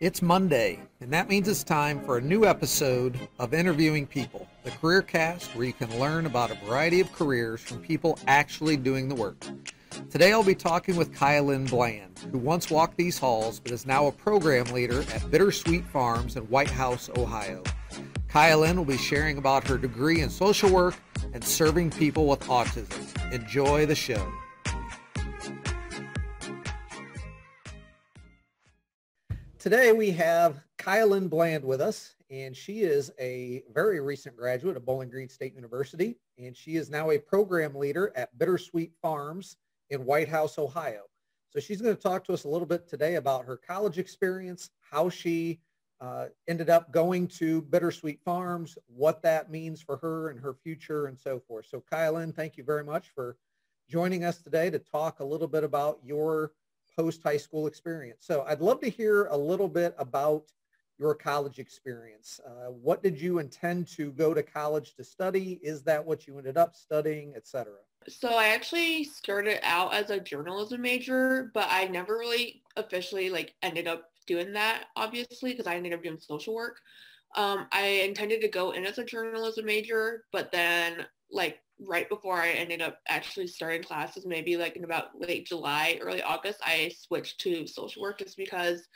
It's Monday, and that means it's time for a new episode of Interviewing People, the career cast where you can learn about a variety of careers from people actually doing the work. Today I'll be talking with KiaLynne Bland, who once walked these halls but is now a program leader at Bittersweet Farms in Whitehouse, Ohio. KiaLynne will be sharing about her degree in social work and serving people with autism. Enjoy the show. Today we have KiaLynne Bland with us, and she is a very recent graduate of Bowling Green State University, and she is now a program leader at Bittersweet Farms in Whitehouse, Ohio. So she's going to talk to us a little bit today about her college experience, how she uh, ended up going to Bittersweet Farms, what that means for her and her future and so forth. So KiaLynne, thank you very much for joining us today to talk a little bit about your post high school experience. So I'd love to hear a little bit about your college experience. Uh, what did you intend to go to college to study? Is that what you ended up studying, etc.? So I actually started out as a journalism major, but I never really officially like ended up doing that, obviously, because I ended up doing social work. Um, I intended to go in as a journalism major, but then like right before I ended up actually starting classes, maybe like in about late July, early August, I switched to social work just because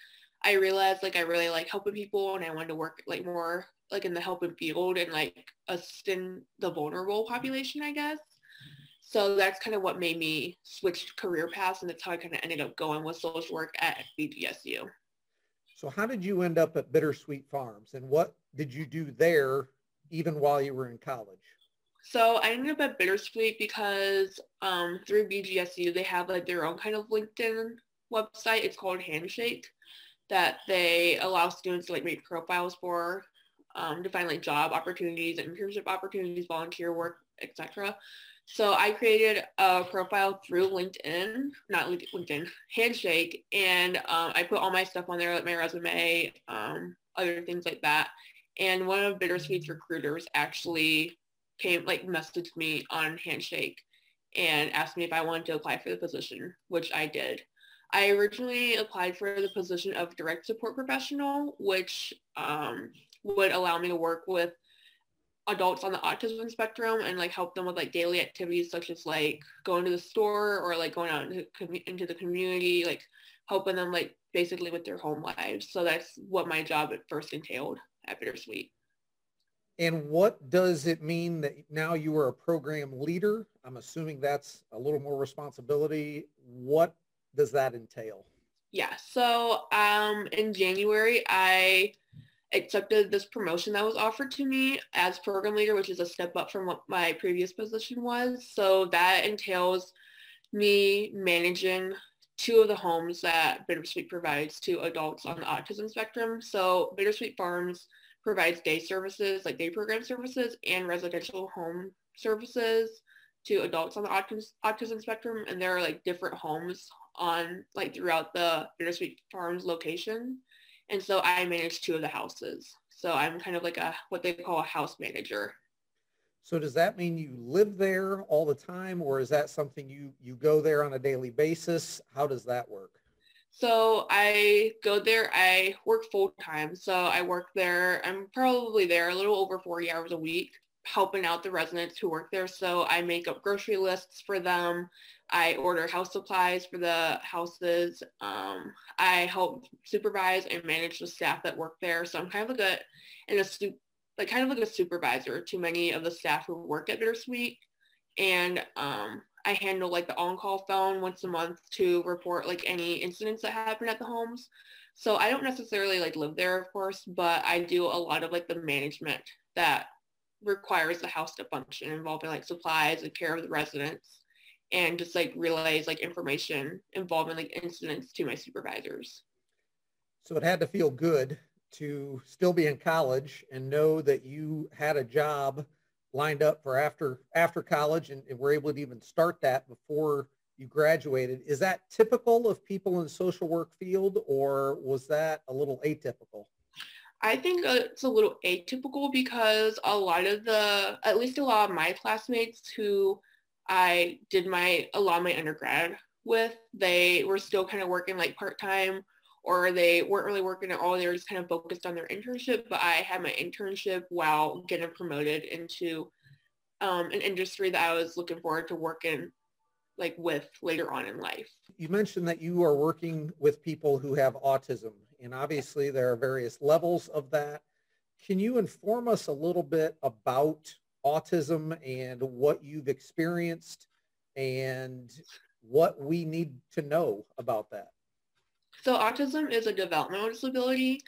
I realized like I really like helping people and I wanted to work like more like in the helping field and like assisting the vulnerable population, I guess. So that's kind of what made me switch career paths and that's how I kind of ended up going with social work at BGSU. So how did you end up at Bittersweet Farms and what did you do there even while you were in college? So I ended up at Bittersweet because um, through BGSU, they have like their own kind of LinkedIn website. It's called Handshake that they allow students to like make profiles for um, to find like job opportunities, internship opportunities, volunteer work, etc. So I created a profile through LinkedIn, not LinkedIn, Handshake, and um, I put all my stuff on there, like my resume, um, other things like that. And one of Bittersweet's recruiters actually came like messaged me on Handshake and asked me if I wanted to apply for the position, which I did. I originally applied for the position of direct support professional, which um, would allow me to work with adults on the autism spectrum and like help them with like daily activities such as like going to the store or like going out into, into the community, like helping them like basically with their home lives. So that's what my job at first entailed at Bittersweet. And what does it mean that now you are a program leader? I'm assuming that's a little more responsibility. What does that entail? Yeah. So um, in January, I accepted this promotion that was offered to me as program leader, which is a step up from what my previous position was. So that entails me managing two of the homes that Bittersweet provides to adults on the autism spectrum. So Bittersweet Farms provides day services, like day program services and residential home services to adults on the autism, spectrum. And there are like different homes on like throughout the Bittersweet Farms location. And so I manage two of the houses. So I'm kind of like a what they call a house manager. So does that mean you live there all the time or is that something you you go there on a daily basis? How does that work? So I go there, I work full time. So I work there, I'm probably there a little over 40 hours a week helping out the residents who work there. So I make up grocery lists for them. I order house supplies for the houses. Um, I help supervise and manage the staff that work there. So I'm kind of like a, and a like kind of like a supervisor to many of the staff who work at Bittersweet. And um, I handle like the on-call phone once a month to report like any incidents that happen at the homes. So I don't necessarily like live there, of course, but I do a lot of like the management that requires the house to function involving like supplies and care of the residents and just like relays like information involving like incidents to my supervisors. So it had to feel good to still be in college and know that you had a job lined up for after after college and, and were able to even start that before you graduated. Is that typical of people in the social work field or was that a little atypical? I think it's a little atypical because a lot of the, at least a lot of my classmates who I did my, a lot of my undergrad with, they were still kind of working like part-time or they weren't really working at all. They were just kind of focused on their internship. But I had my internship while getting promoted into um, an industry that I was looking forward to working like with later on in life. You mentioned that you are working with people who have autism, and obviously there are various levels of that. Can you inform us a little bit about autism and what you've experienced and what we need to know about that? So autism is a developmental disability.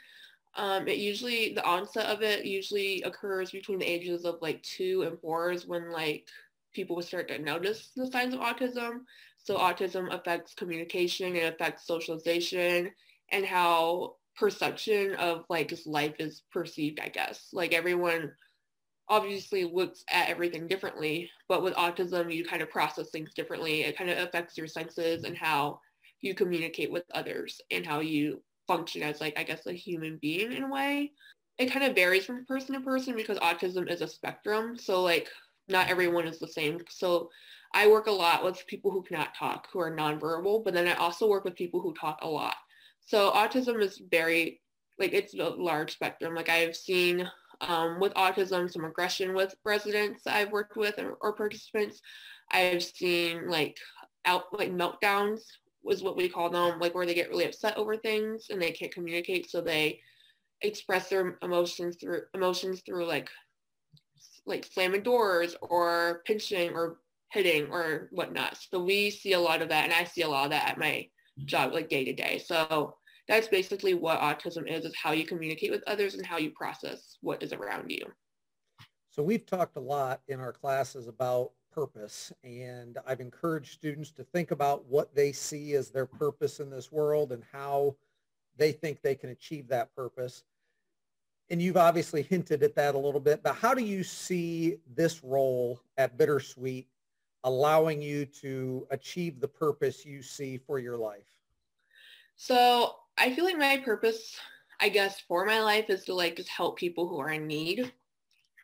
Um, it usually, the onset of it usually occurs between the ages of like two and four is when like people start to notice the signs of autism. So autism affects communication, it affects socialization and how perception of like just life is perceived, I guess. Like everyone obviously looks at everything differently, but with autism, you kind of process things differently. It kind of affects your senses and how you communicate with others and how you function as like, I guess, a human being in a way. It kind of varies from person to person because autism is a spectrum. So like not everyone is the same. So I work a lot with people who cannot talk, who are nonverbal, but then I also work with people who talk a lot. So autism is very, like it's a large spectrum. Like I've seen um, with autism, some aggression with residents I've worked with or, or participants. I've seen like out like meltdowns was what we call them, like where they get really upset over things and they can't communicate, so they express their emotions through emotions through like like slamming doors or pinching or hitting or whatnot. So we see a lot of that, and I see a lot of that at my job, like day to day. So that's basically what autism is, is how you communicate with others and how you process what is around you. So we've talked a lot in our classes about purpose, and I've encouraged students to think about what they see as their purpose in this world and how they think they can achieve that purpose. And you've obviously hinted at that a little bit, but how do you see this role at Bittersweet allowing you to achieve the purpose you see for your life? So I feel like my purpose, I guess, for my life is to like just help people who are in need.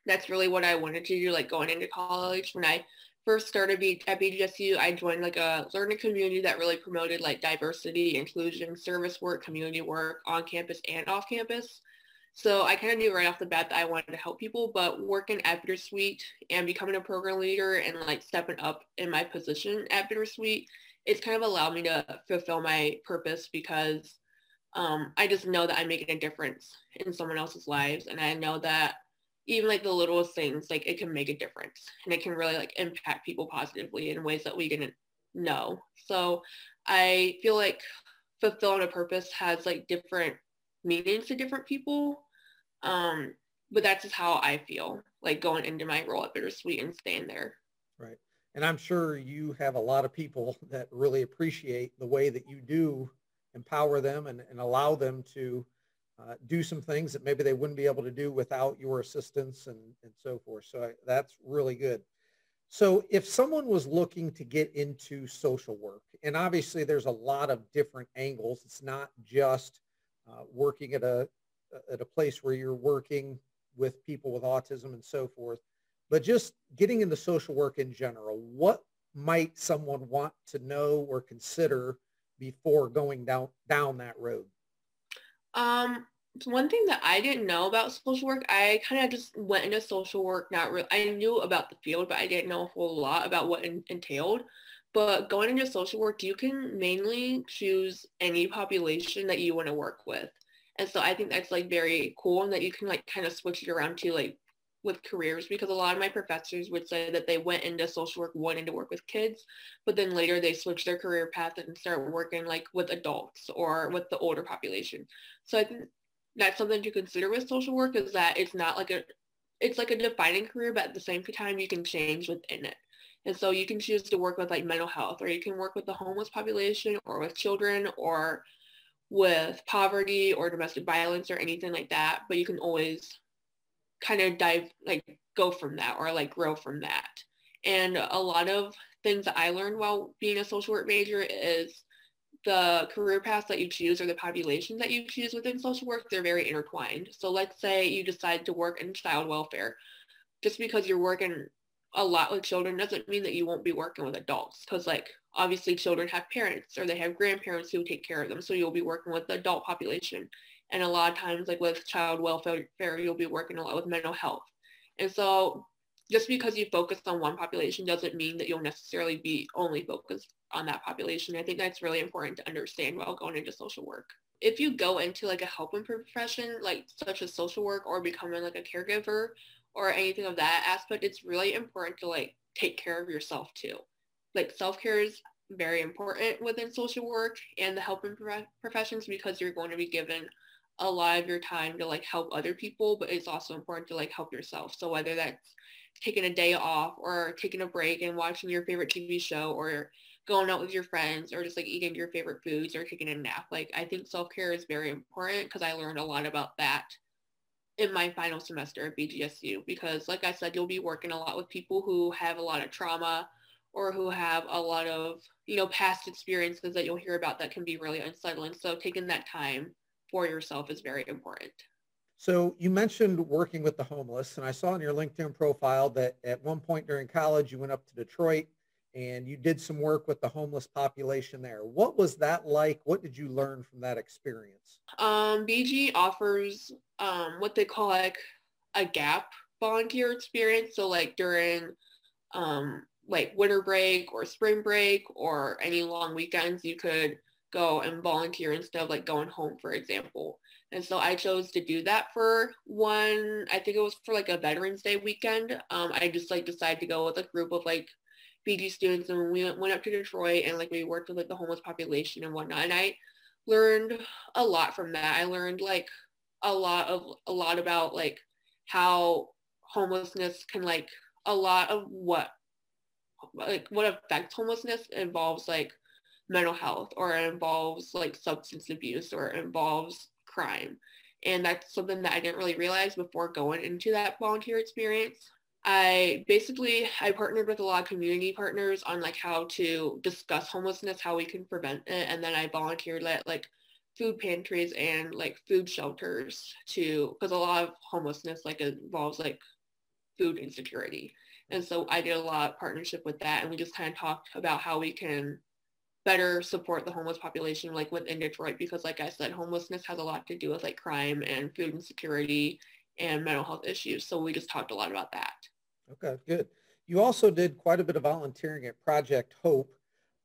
That's really what I wanted to do, like going into college. When I first started at BGSU, I joined like a learning community that really promoted like diversity, inclusion, service work, community work on campus and off campus. So I kind of knew right off the bat that I wanted to help people, but working at Bittersweet and becoming a program leader and like stepping up in my position at Bittersweet, it's kind of allowed me to fulfill my purpose because um, I just know that I'm making a difference in someone else's lives. And I know that even like the littlest things, like it can make a difference and it can really like impact people positively in ways that we didn't know. So I feel like fulfilling a purpose has like different meanings to different people. Um, but that's just how I feel like going into my role at Bittersweet and staying there. Right. And I'm sure you have a lot of people that really appreciate the way that you do empower them and, and allow them to uh, do some things that maybe they wouldn't be able to do without your assistance and, and so forth. So I, that's really good. So if someone was looking to get into social work, and obviously there's a lot of different angles, it's not just uh, working at a, at a place where you're working with people with autism and so forth, but just getting into social work in general, what might someone want to know or consider before going down down that road? Um, one thing that I didn't know about social work, I kind of just went into social work. Not really, I knew about the field, but I didn't know a whole lot about what it entailed. But going into social work, you can mainly choose any population that you want to work with. And so I think that's like very cool and that you can like kind of switch it around to like with careers because a lot of my professors would say that they went into social work wanting to work with kids, but then later they switched their career path and start working like with adults or with the older population. So I think that's something to consider with social work is that it's not like a, it's like a defining career, but at the same time you can change within it. And so you can choose to work with like mental health or you can work with the homeless population or with children or with poverty or domestic violence or anything like that. But you can always kind of dive like go from that or like grow from that. And a lot of things that I learned while being a social work major is the career paths that you choose or the populations that you choose within social work, they're very intertwined. So let's say you decide to work in child welfare. Just because you're working a lot with children doesn't mean that you won't be working with adults because like obviously children have parents or they have grandparents who take care of them so you'll be working with the adult population and a lot of times like with child welfare you'll be working a lot with mental health and so just because you focus on one population doesn't mean that you'll necessarily be only focused on that population. I think that's really important to understand while going into social work. If you go into like a helping profession, like such as social work or becoming like a caregiver or anything of that aspect, it's really important to like take care of yourself too. Like self-care is very important within social work and the helping professions because you're going to be given a lot of your time to like help other people, but it's also important to like help yourself. So whether that's taking a day off or taking a break and watching your favorite TV show or going out with your friends or just like eating your favorite foods or taking a nap. Like I think self-care is very important because I learned a lot about that in my final semester at BGSU because like I said, you'll be working a lot with people who have a lot of trauma or who have a lot of, you know, past experiences that you'll hear about that can be really unsettling. So taking that time for yourself is very important. So you mentioned working with the homeless, and I saw in your LinkedIn profile that at one point during college you went up to Detroit and you did some work with the homeless population there. What was that like? What did you learn from that experience? Um, BG offers um, what they call like a gap volunteer experience. So like during um, like winter break or spring break or any long weekends, you could go and volunteer instead of like going home, for example. And so I chose to do that for one, I think it was for like a Veterans Day weekend. Um, I just like decided to go with a group of like BG students and we went up to Detroit and like we worked with like the homeless population and whatnot. And I learned a lot from that. I learned like a lot of a lot about like how homelessness can like a lot of what like what affects homelessness involves like mental health or it involves like substance abuse or it involves crime. And that's something that I didn't really realize before going into that volunteer experience. I basically I partnered with a lot of community partners on like how to discuss homelessness, how we can prevent it, and then I volunteered at like food pantries and like food shelters to because a lot of homelessness like involves like food insecurity. And so I did a lot of partnership with that and we just kind of talked about how we can better support the homeless population like within Detroit because like I said, homelessness has a lot to do with like crime and food insecurity and mental health issues. So we just talked a lot about that. Okay, good. You also did quite a bit of volunteering at Project Hope.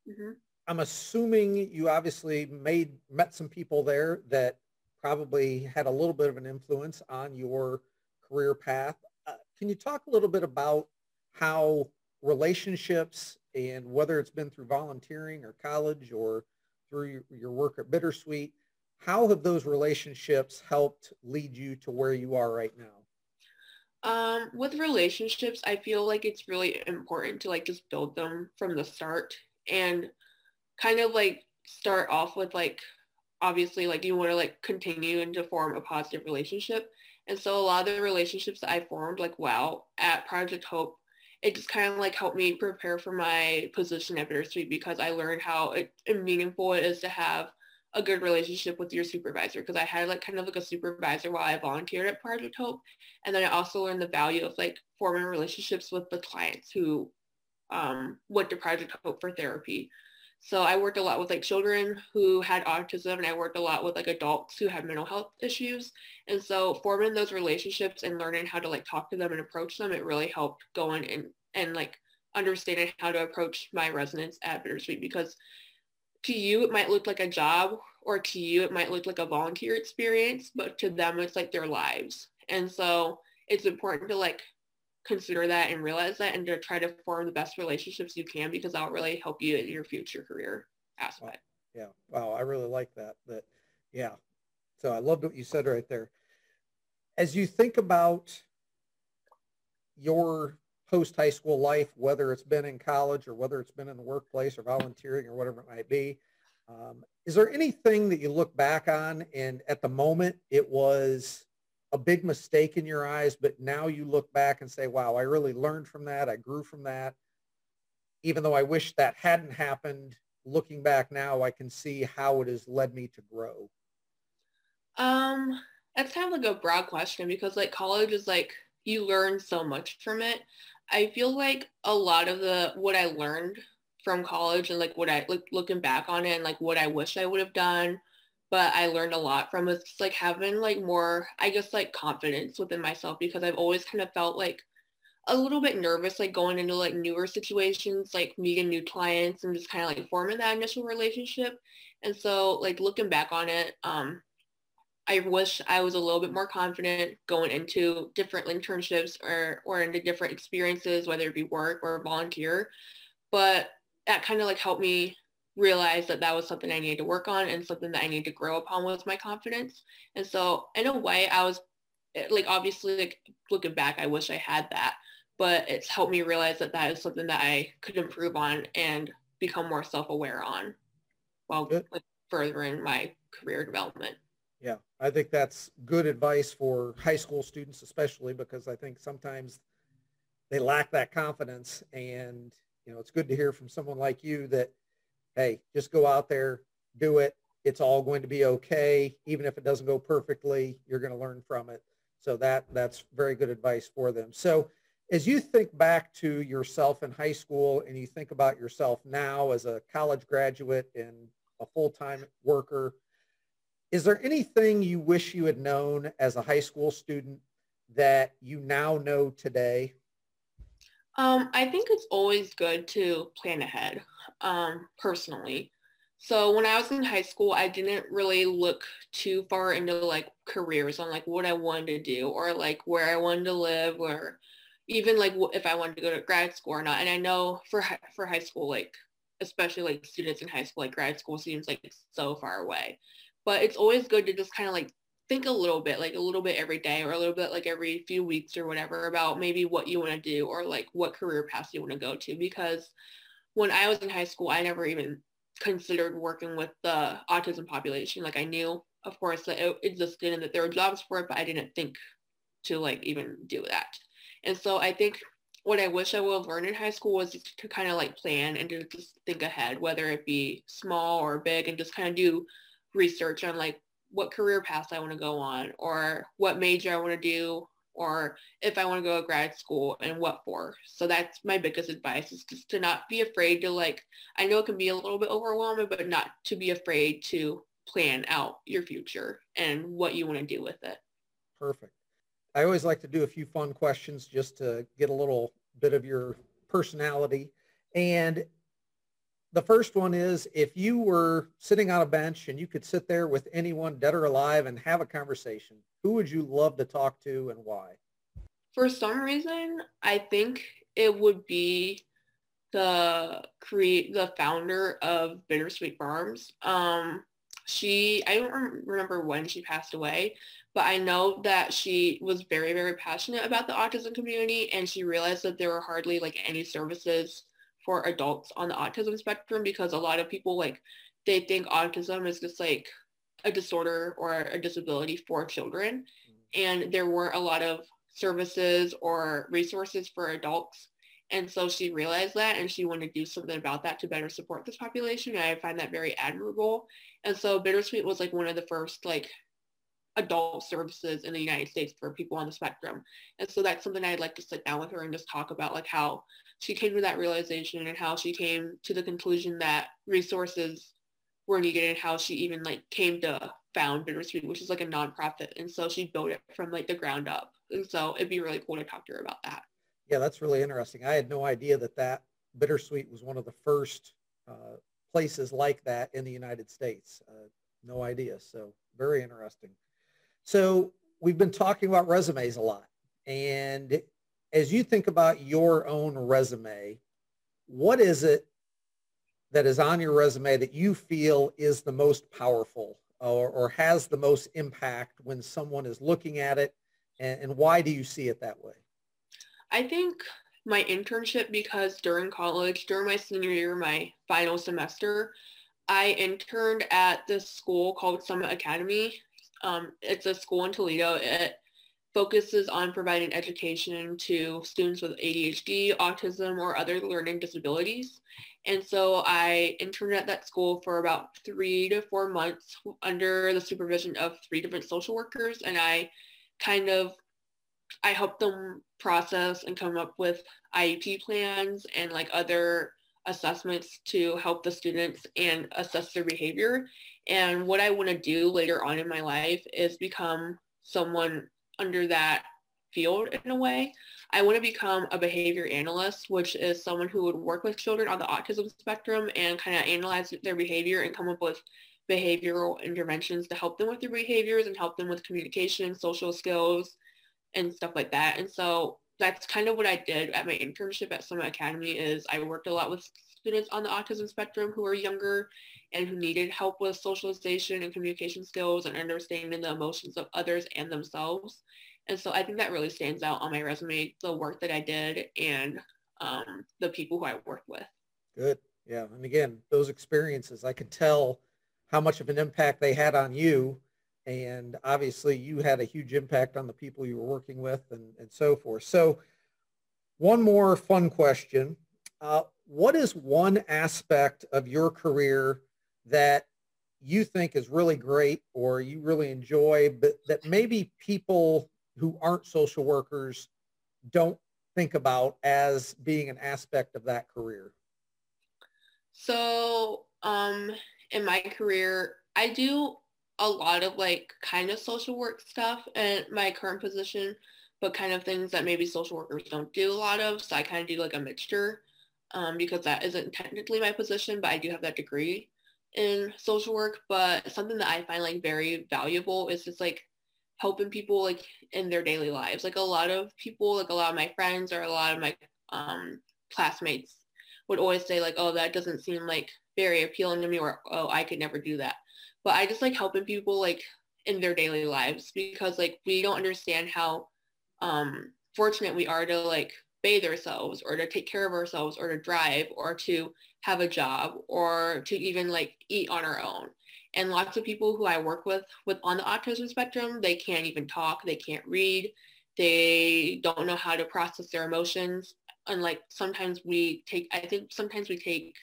Mm-hmm. I'm assuming you obviously made met some people there that probably had a little bit of an influence on your career path. Uh, can you talk a little bit about how relationships and whether it's been through volunteering or college or through your work at Bittersweet, how have those relationships helped lead you to where you are right now? Um, with relationships, I feel like it's really important to like just build them from the start and kind of like start off with like obviously like you want to like continue and to form a positive relationship. And so a lot of the relationships that I formed like wow at Project Hope it just kind of like helped me prepare for my position at Bittersweet because I learned how it, meaningful it is to have a good relationship with your supervisor because I had like kind of like a supervisor while I volunteered at Project Hope. And then I also learned the value of like forming relationships with the clients who um, went to Project Hope for therapy. So I worked a lot with like children who had autism and I worked a lot with like adults who had mental health issues. And so forming those relationships and learning how to like talk to them and approach them, it really helped going and, and like understanding how to approach my residents at Bittersweet because to you it might look like a job or to you it might look like a volunteer experience, but to them it's like their lives. And so it's important to like consider that and realize that and to try to form the best relationships you can because that'll really help you in your future career aspect. Wow. Yeah. Wow. I really like that. That, yeah. So I loved what you said right there. As you think about your post high school life, whether it's been in college or whether it's been in the workplace or volunteering or whatever it might be, um, is there anything that you look back on and at the moment it was a big mistake in your eyes, but now you look back and say, wow, I really learned from that. I grew from that. Even though I wish that hadn't happened, looking back now, I can see how it has led me to grow. Um, that's kind of like a broad question because like college is like, you learn so much from it. I feel like a lot of the what I learned from college and like what I like looking back on it and like what I wish I would have done, but I learned a lot from is just like having like more, I guess like confidence within myself because I've always kind of felt like a little bit nervous like going into like newer situations, like meeting new clients and just kind of like forming that initial relationship. And so like looking back on it, um, I wish I was a little bit more confident going into different internships or, or into different experiences, whether it be work or volunteer. But that kind of like helped me realize that that was something I needed to work on and something that I needed to grow upon was my confidence. And so in a way, I was eh, like, obviously like looking back, I wish I had that, but it's helped me realize that that is something that I could improve on and become more self-aware on while like, furthering my career development. Yeah, I think that's good advice for high school students, especially because I think sometimes they lack that confidence. And, you know, it's good to hear from someone like you that, hey, just go out there, do it. It's all going to be okay. Even if it doesn't go perfectly, you're going to learn from it. So that that's very good advice for them. So as you think back to yourself in high school and you think about yourself now as a college graduate and a full-time worker, is there anything you wish you had known as a high school student that you now know today? Um, I think it's always good to plan ahead, um, personally. So when I was in high school, I didn't really look too far into like careers on like what I wanted to do or like where I wanted to live or even like if I wanted to go to grad school or not. And I know for for high school, like especially like students in high school, like grad school seems like so far away but it's always good to just kind of like think a little bit, like a little bit every day or a little bit like every few weeks or whatever about maybe what you want to do or like what career path you want to go to. Because when I was in high school, I never even considered working with the autism population. Like I knew, of course, that it existed and that there were jobs for it, but I didn't think to like even do that. And so I think what I wish I would have learned in high school was to kind of like plan and to just think ahead, whether it be small or big and just kind of do research on like what career path I want to go on or what major I want to do or if I want to go to grad school and what for. So that's my biggest advice is just to not be afraid to like, I know it can be a little bit overwhelming, but not to be afraid to plan out your future and what you want to do with it. Perfect. I always like to do a few fun questions just to get a little bit of your personality. And the first one is if you were sitting on a bench and you could sit there with anyone dead or alive and have a conversation, who would you love to talk to and why? For some reason, I think it would be the create the founder of Bittersweet Farms. Um, she I don't remember when she passed away, but I know that she was very very passionate about the autism community, and she realized that there were hardly like any services for adults on the autism spectrum because a lot of people like they think autism is just like a disorder or a disability for children. Mm-hmm. and there weren't a lot of services or resources for adults. And so she realized that and she wanted to do something about that to better support this population. And i find that very admirable. And so bittersweet was like one of the first like adult services in the united states for people on the spectrum and so that's something i'd like to sit down with her and just talk about like how she came to that realization and how she came to the conclusion that resources were needed and how she even like came to found Bittersweet, which is like a nonprofit. And so she built it from like the ground up. And so it'd be really cool to talk to her about that. Yeah, that's really interesting. I had no idea that that Bittersweet was one of the first uh, places like that in the United States. Uh, no idea. So very interesting. So we've been talking about resumes a lot. And as you think about your own resume, what is it that is on your resume that you feel is the most powerful or, or has the most impact when someone is looking at it? And, and why do you see it that way? I think my internship because during college, during my senior year, my final semester, I interned at this school called Summit Academy. Um, it's a school in Toledo. It focuses on providing education to students with ADHD, autism, or other learning disabilities. And so I interned at that school for about three to four months under the supervision of three different social workers. And I kind of I help them process and come up with IEP plans and like other assessments to help the students and assess their behavior. And what I want to do later on in my life is become someone under that field in a way. I want to become a behavior analyst, which is someone who would work with children on the autism spectrum and kind of analyze their behavior and come up with behavioral interventions to help them with their behaviors and help them with communication, social skills, and stuff like that. And so that's kind of what I did at my internship at Summit Academy is I worked a lot with students on the autism spectrum who are younger and who needed help with socialization and communication skills and understanding the emotions of others and themselves. And so I think that really stands out on my resume, the work that I did and um, the people who I worked with. Good. Yeah. And again, those experiences, I could tell how much of an impact they had on you. And obviously you had a huge impact on the people you were working with and, and so forth. So one more fun question. Uh, what is one aspect of your career that you think is really great or you really enjoy, but that maybe people who aren't social workers don't think about as being an aspect of that career? So um, in my career, I do a lot of like kind of social work stuff in my current position, but kind of things that maybe social workers don't do a lot of. So I kind of do like a mixture um, because that isn't technically my position, but I do have that degree in social work. But something that I find like very valuable is just like helping people like in their daily lives. Like a lot of people, like a lot of my friends or a lot of my um, classmates would always say like, oh, that doesn't seem like very appealing to me or, oh, I could never do that. But I just like helping people like in their daily lives because like we don't understand how um, fortunate we are to like bathe ourselves or to take care of ourselves or to drive or to have a job or to even like eat on our own. And lots of people who I work with with on the autism spectrum, they can't even talk, they can't read, they don't know how to process their emotions. And like sometimes we take, I think sometimes we take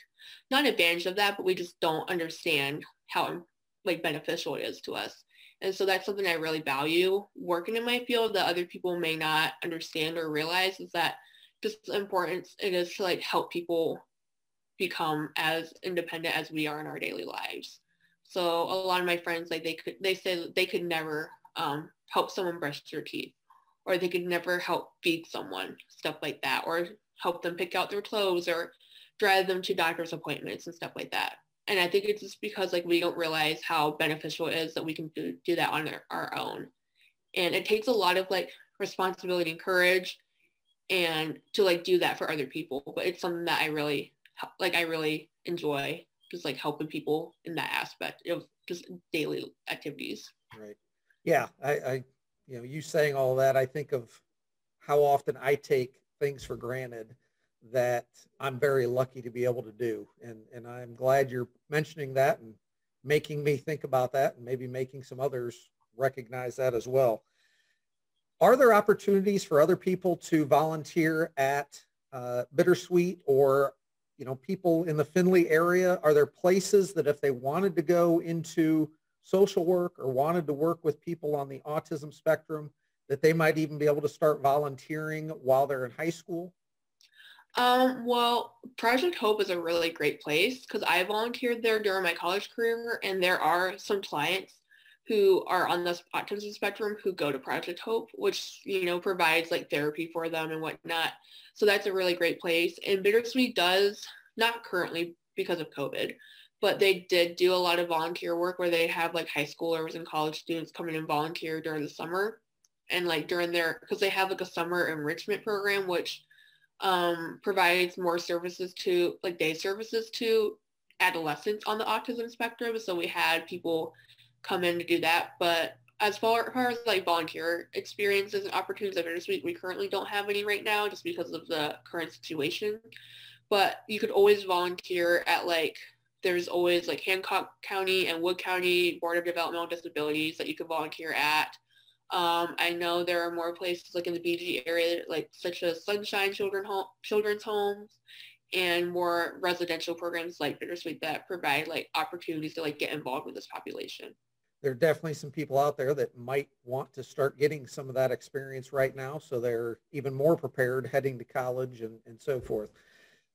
not advantage of that, but we just don't understand how like beneficial it is to us. And so that's something I really value working in my field that other people may not understand or realize is that just the importance it is to like help people become as independent as we are in our daily lives. So a lot of my friends, like they could, they said they could never um, help someone brush their teeth, or they could never help feed someone, stuff like that, or help them pick out their clothes, or drive them to doctor's appointments and stuff like that. And I think it's just because like we don't realize how beneficial it is that we can do, do that on our, our own. And it takes a lot of like responsibility and courage and to like do that for other people. But it's something that I really like I really enjoy just like helping people in that aspect of just daily activities. Right. Yeah. I, I, you know, you saying all that, I think of how often I take things for granted that I'm very lucky to be able to do. And, and I'm glad you're mentioning that and making me think about that and maybe making some others recognize that as well. Are there opportunities for other people to volunteer at uh, Bittersweet or you know, people in the Findlay area? Are there places that if they wanted to go into social work or wanted to work with people on the autism spectrum, that they might even be able to start volunteering while they're in high school? Um, well, Project Hope is a really great place because I volunteered there during my college career and there are some clients who are on the autism spectrum who go to Project Hope, which, you know, provides like therapy for them and whatnot. So that's a really great place. And Bittersweet does, not currently because of COVID, but they did do a lot of volunteer work where they have like high schoolers and college students come in and volunteer during the summer. And like during their, because they have like a summer enrichment program, which um, provides more services to, like day services to adolescents on the autism spectrum. So we had people come in to do that. But as far, as like volunteer experiences and opportunities at Bittersweet, we currently don't have any right now just because of the current situation. But you could always volunteer at like, there's always like Hancock County and Wood County Board of Developmental Disabilities that you could volunteer at. Um, I know there are more places like in the BG area, like such as Sunshine Children Home, Children's Homes and more residential programs like Bittersweet that provide like opportunities to like get involved with this population. There are definitely some people out there that might want to start getting some of that experience right now so they're even more prepared heading to college and, and so forth.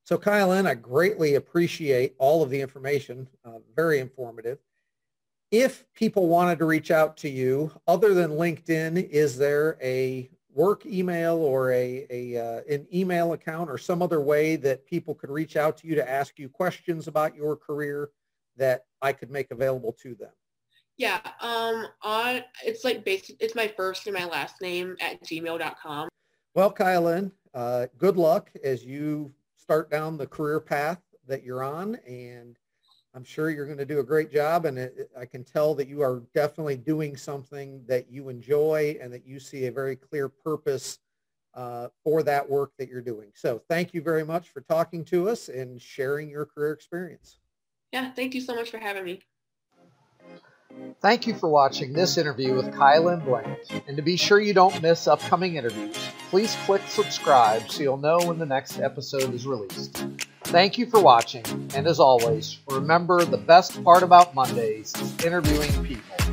So KiaLynne, I greatly appreciate all of the information, uh, very informative. If people wanted to reach out to you, other than LinkedIn, is there a work email or a, a uh, an email account or some other way that people could reach out to you to ask you questions about your career that I could make available to them? Yeah, um, on it's like basic. It's my first and my last name at gmail.com. Well, KiaLynne, uh, good luck as you start down the career path that you're on, and I'm sure you're going to do a great job. And it, I can tell that you are definitely doing something that you enjoy and that you see a very clear purpose uh, for that work that you're doing. So thank you very much for talking to us and sharing your career experience. Yeah, thank you so much for having me. Thank you for watching this interview with KiaLynne Bland. And to be sure you don't miss upcoming interviews, please click subscribe so you'll know when the next episode is released. Thank you for watching, and as always, remember the best part about Mondays is interviewing people.